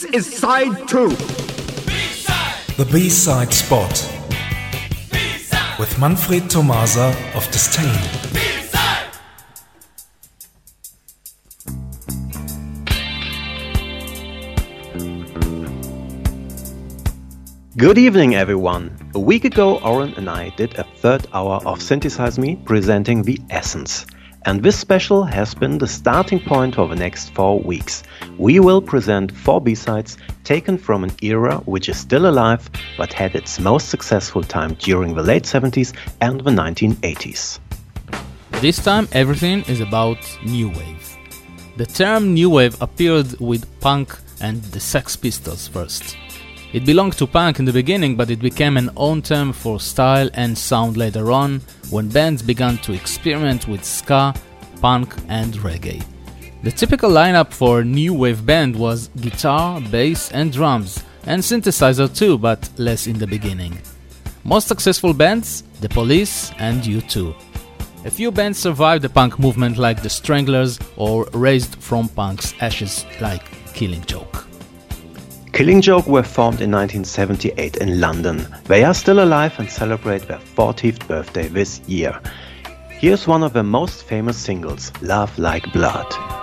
This is side two. The B-side spot with Manfred Tomasa of Disdain. Good evening, everyone. A week ago, Oren and I did a third hour of Synthesize Me presenting the essence. And this special has been the starting point for the next four weeks. We will present four B-sides taken from an era which is still alive but had its most successful time during the late 70s and the 1980s. This time everything is about new wave. The term new wave appeared with punk and the Sex Pistols first. It belonged to punk in the beginning, but it became an own term for style and sound later on when bands began to experiment with ska, punk, and reggae. The typical lineup for a new wave band was guitar, bass, and drums, and synthesizer too, but less in the beginning. Most successful bands, The Police and U2. A few bands survived the punk movement like The Stranglers or raised from punk's ashes like Killing Joke. Killing Joke were formed in 1978 in London. They are still alive and celebrate their 40th birthday this year. Here's one of their most famous singles, Love Like Blood.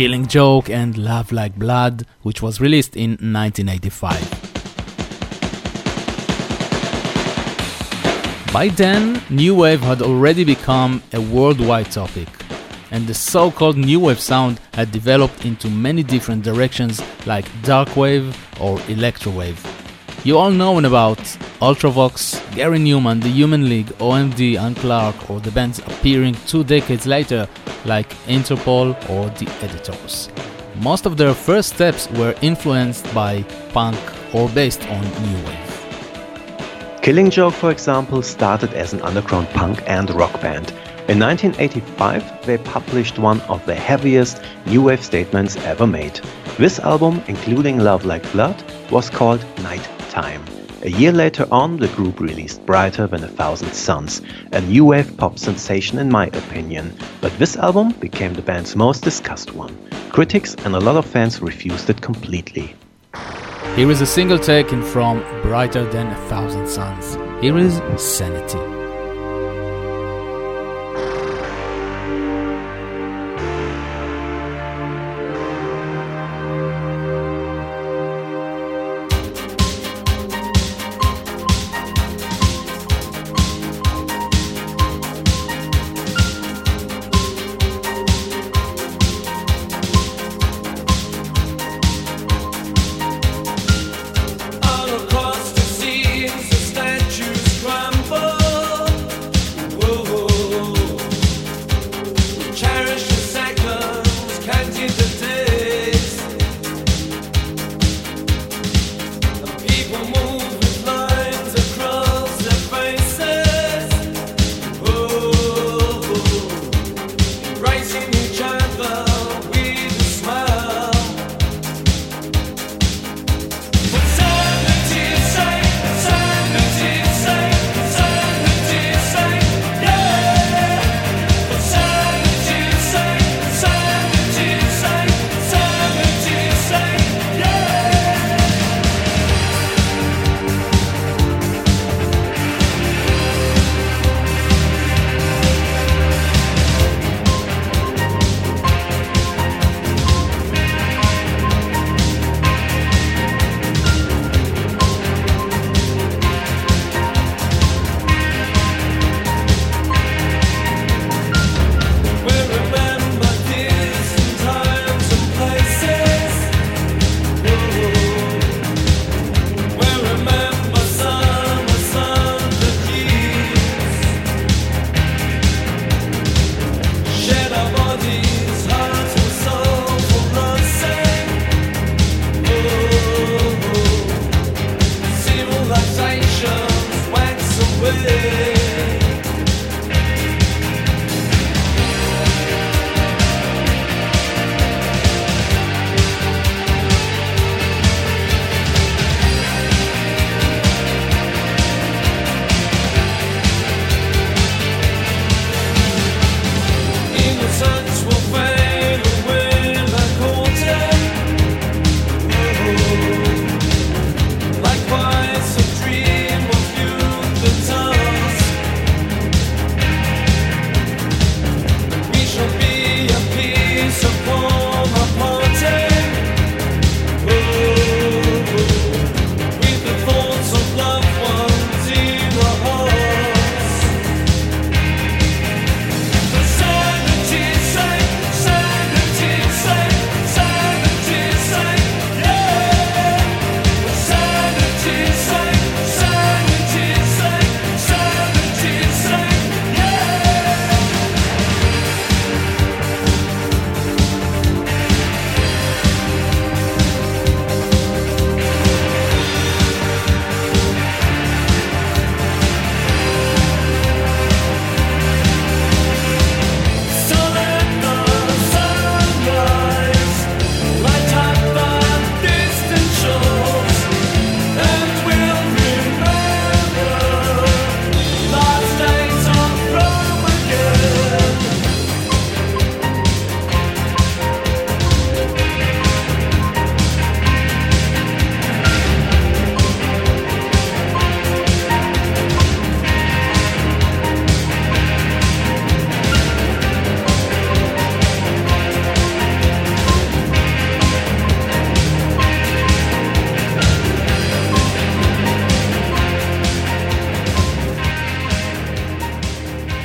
Killing Joke and Love Like Blood, which was released in 1985. By then, New Wave had already become a worldwide topic, and the so called New Wave sound had developed into many different directions like Dark Wave or Electro Wave. You all know about Ultravox, Gary Numan, The Human League, OMD, and Clark, or the bands appearing two decades later like Interpol or The Editors. Most of their first steps were influenced by punk or based on New Wave. Killing Joke, for example, started as an underground punk and rock band. In 1985, they published one of the heaviest new wave statements ever made. This album, including Love Like Blood, was called Night Time. A year later on, the group released Brighter Than a Thousand Suns, a new wave pop sensation in my opinion. But this album became the band's most discussed one. Critics and a lot of fans refused it completely. Here is a single taken from Brighter Than a Thousand Suns. Here is Sanity.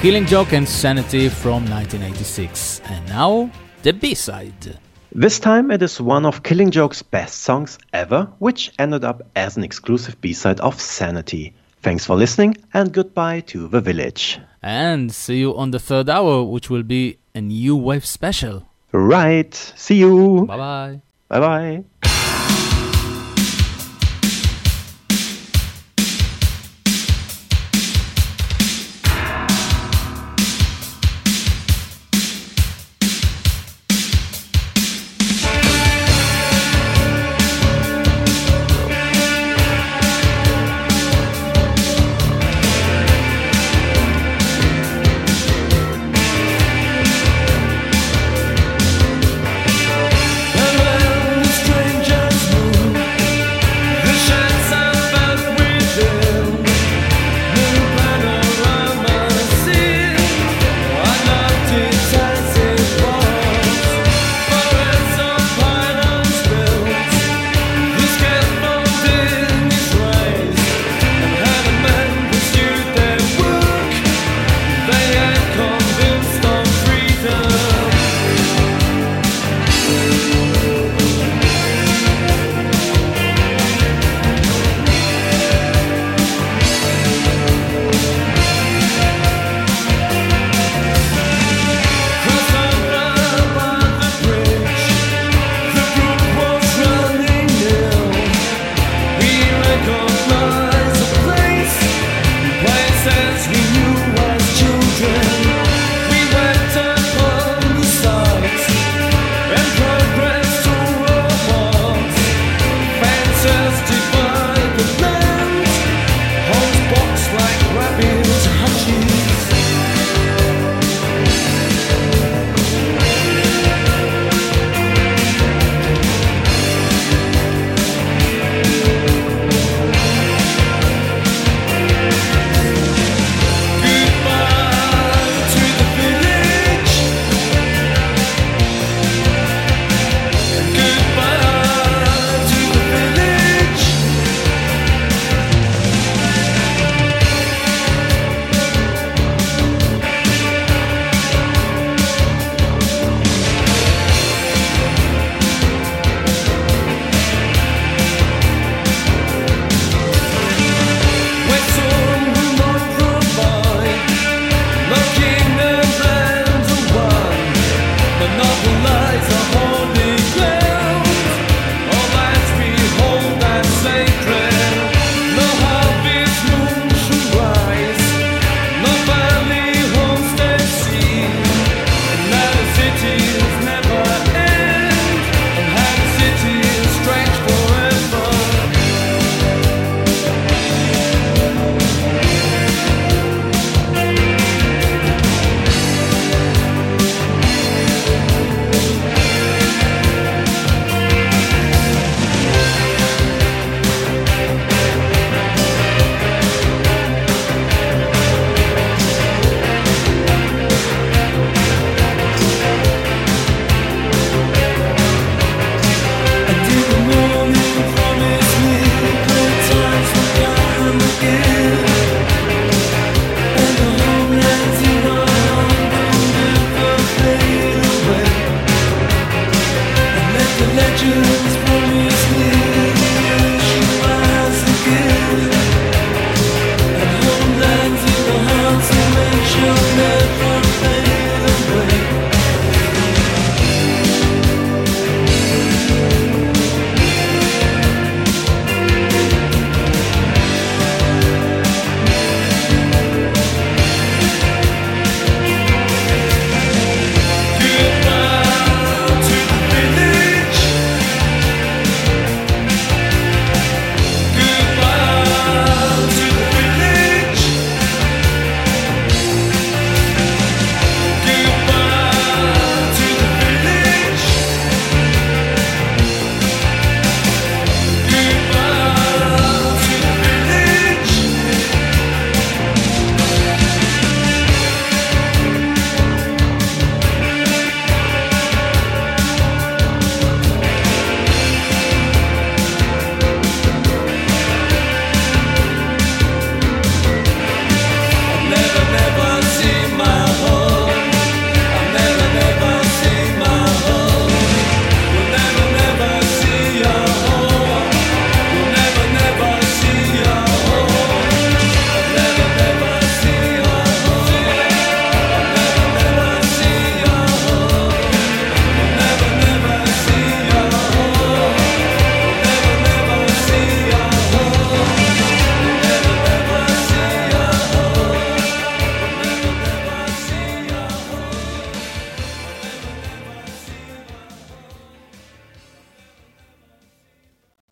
Killing Joke and Sanity from 1986. And now, the B side. This time it is one of Killing Joke's best songs ever, which ended up as an exclusive B side of Sanity. Thanks for listening and goodbye to the village. And see you on the third hour, which will be a new wave special. Right. See you. Bye bye. Bye bye.